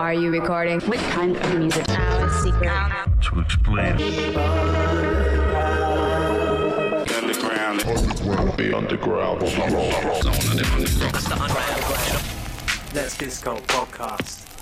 Are you recording? What kind of music? Our secret. to explain. underground. The underground. Let's Disco podcast.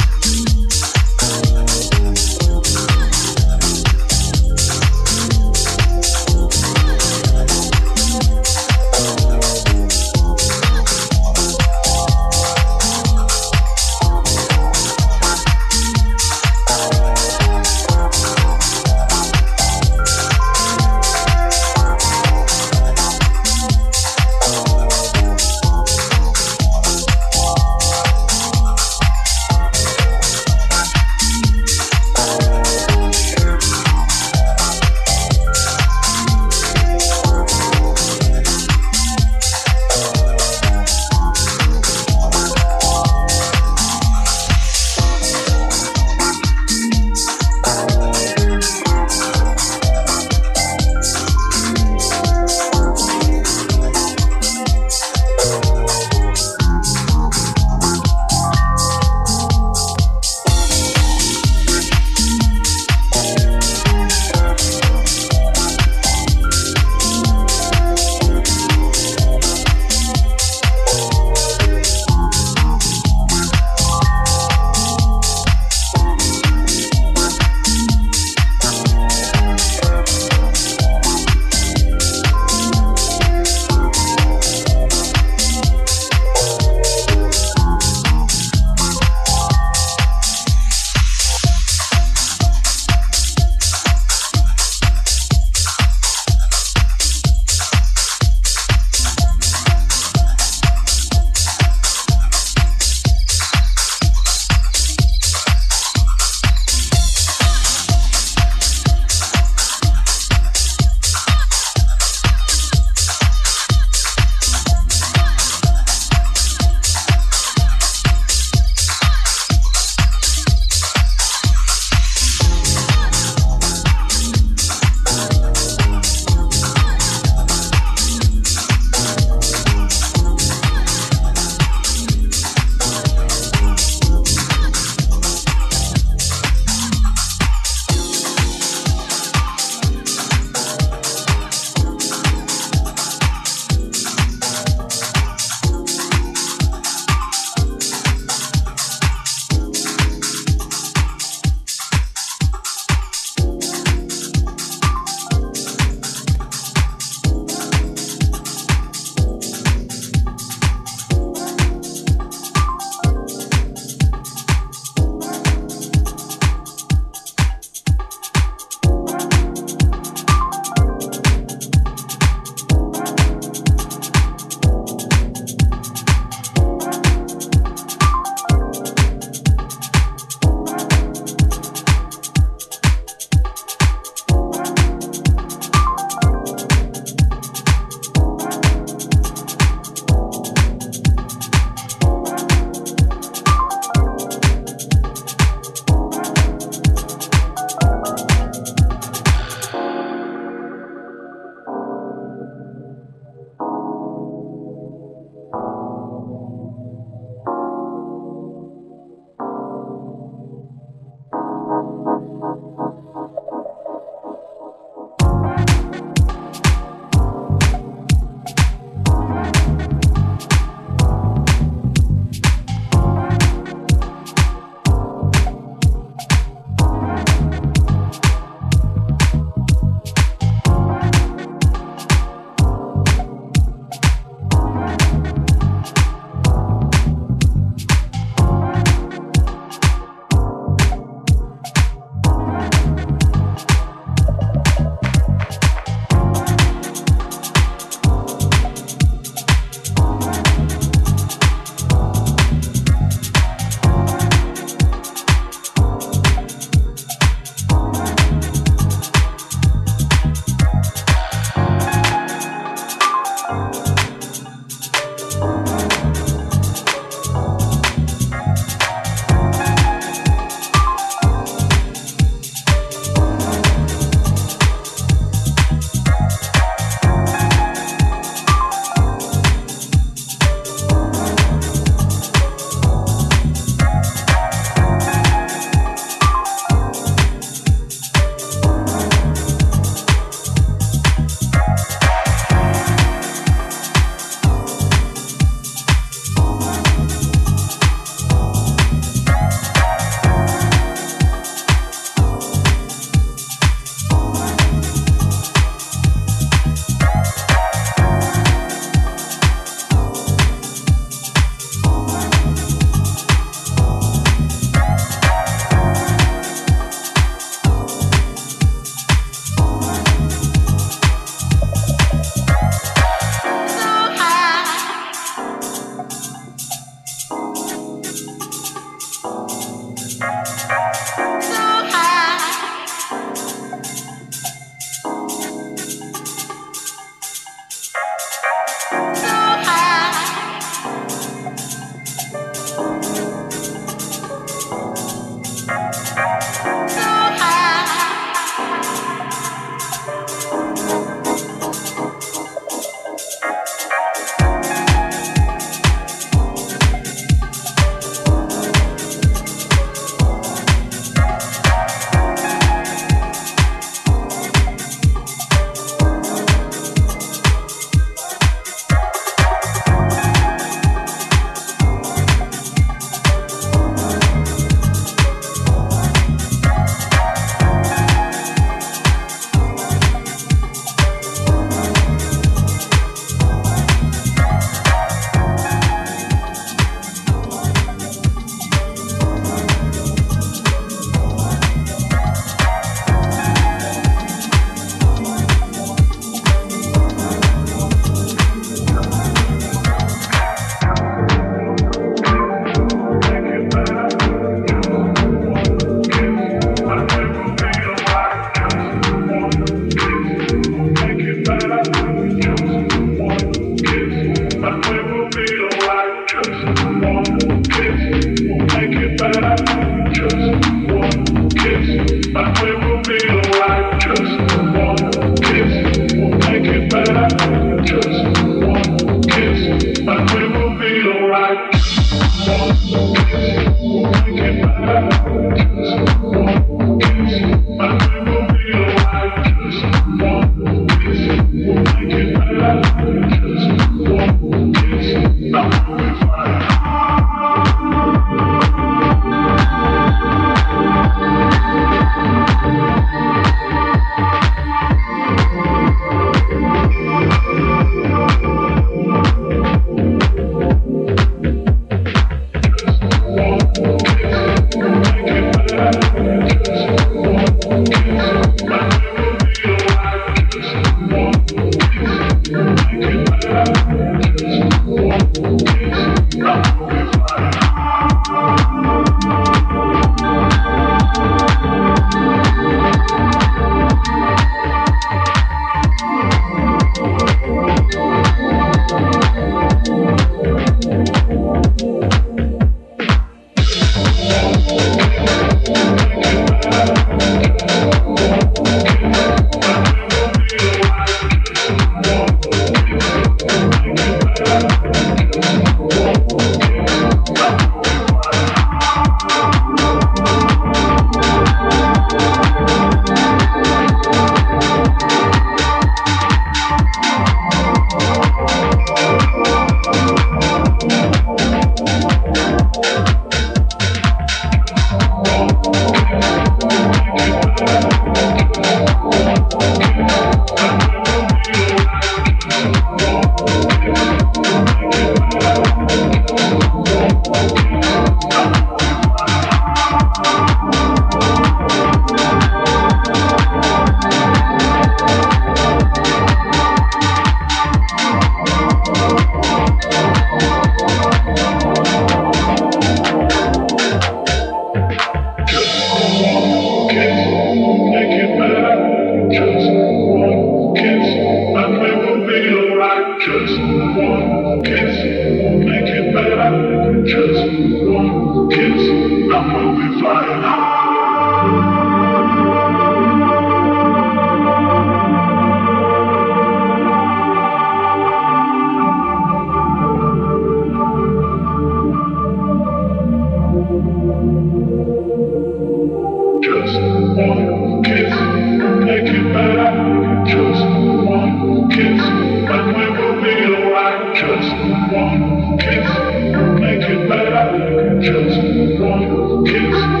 kiss, kiss.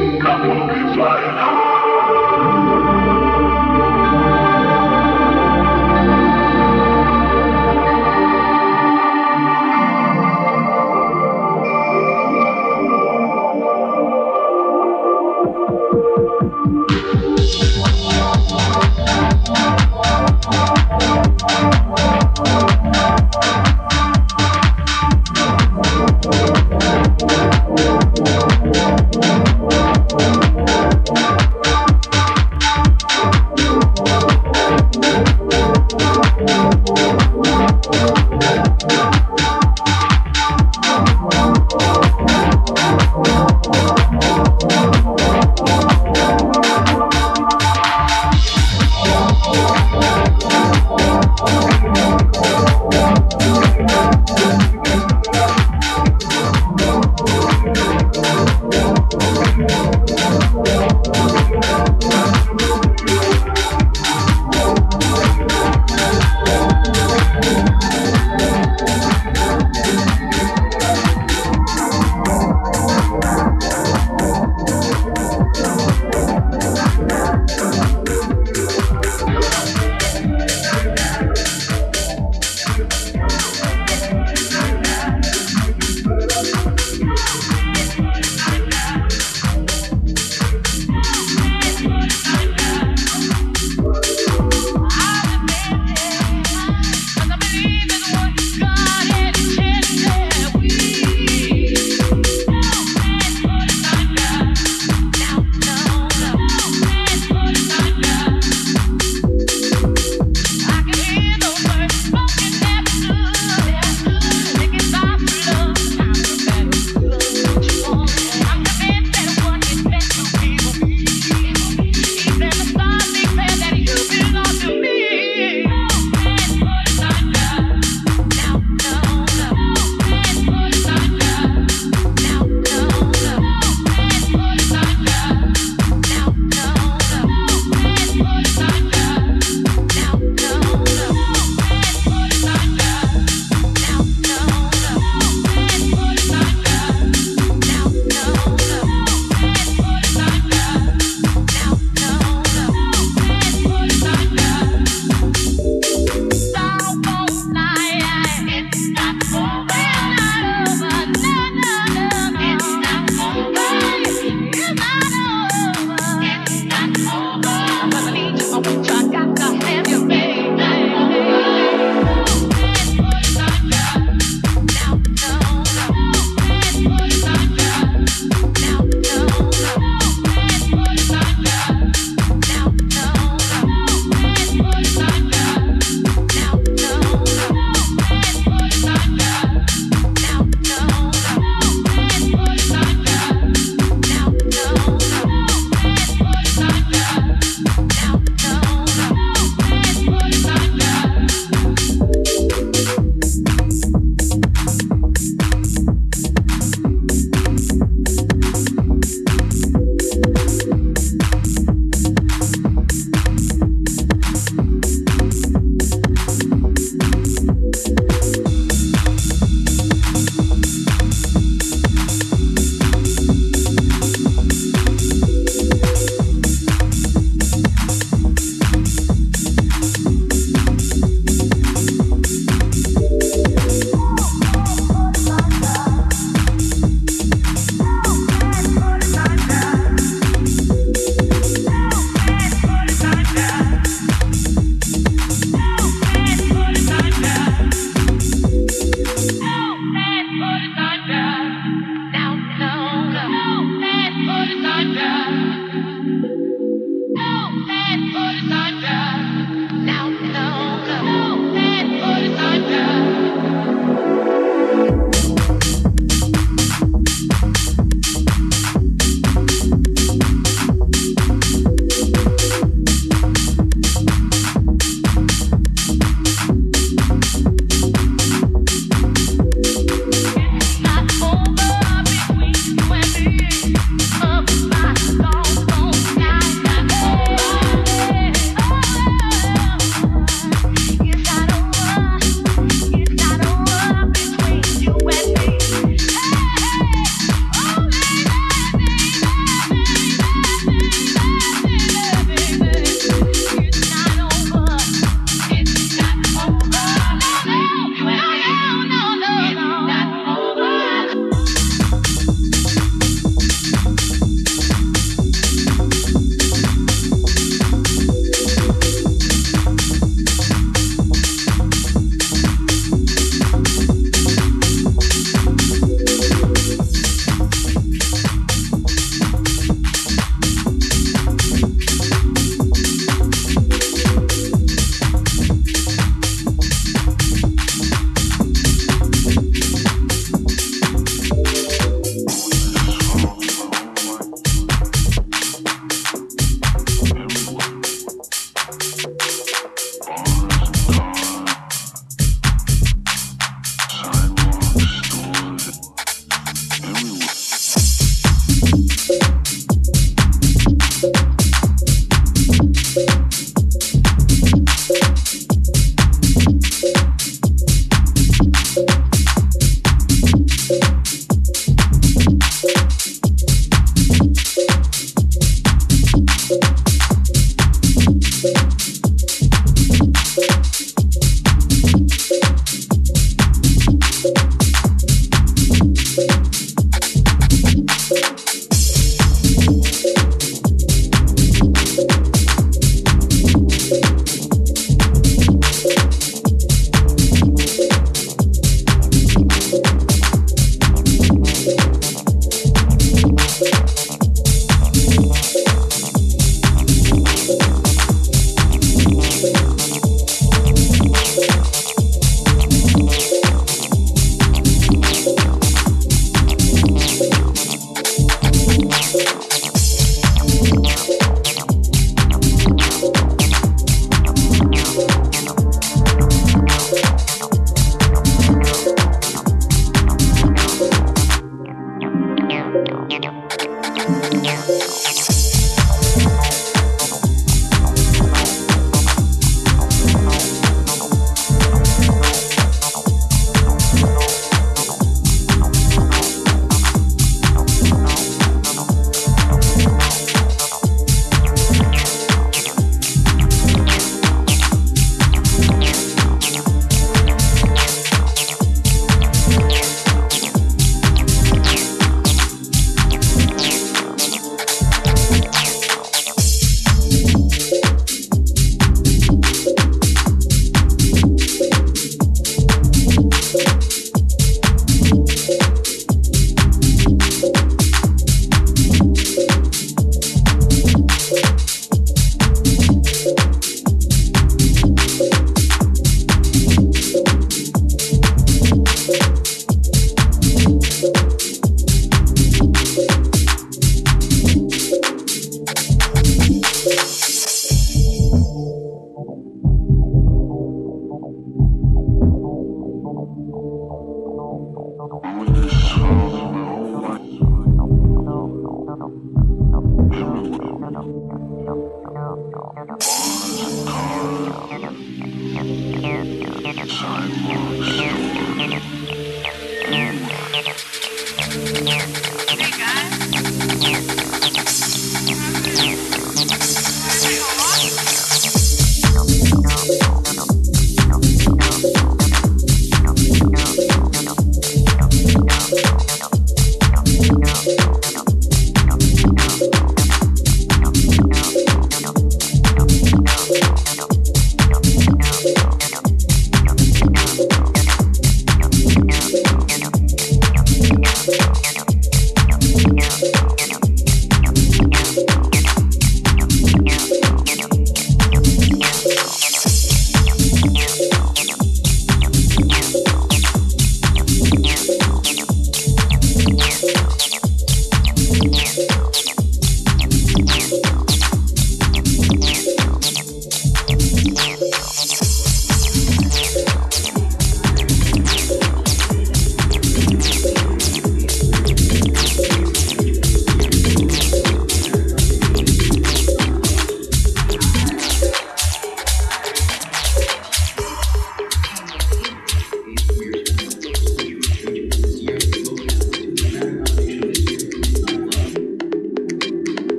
Always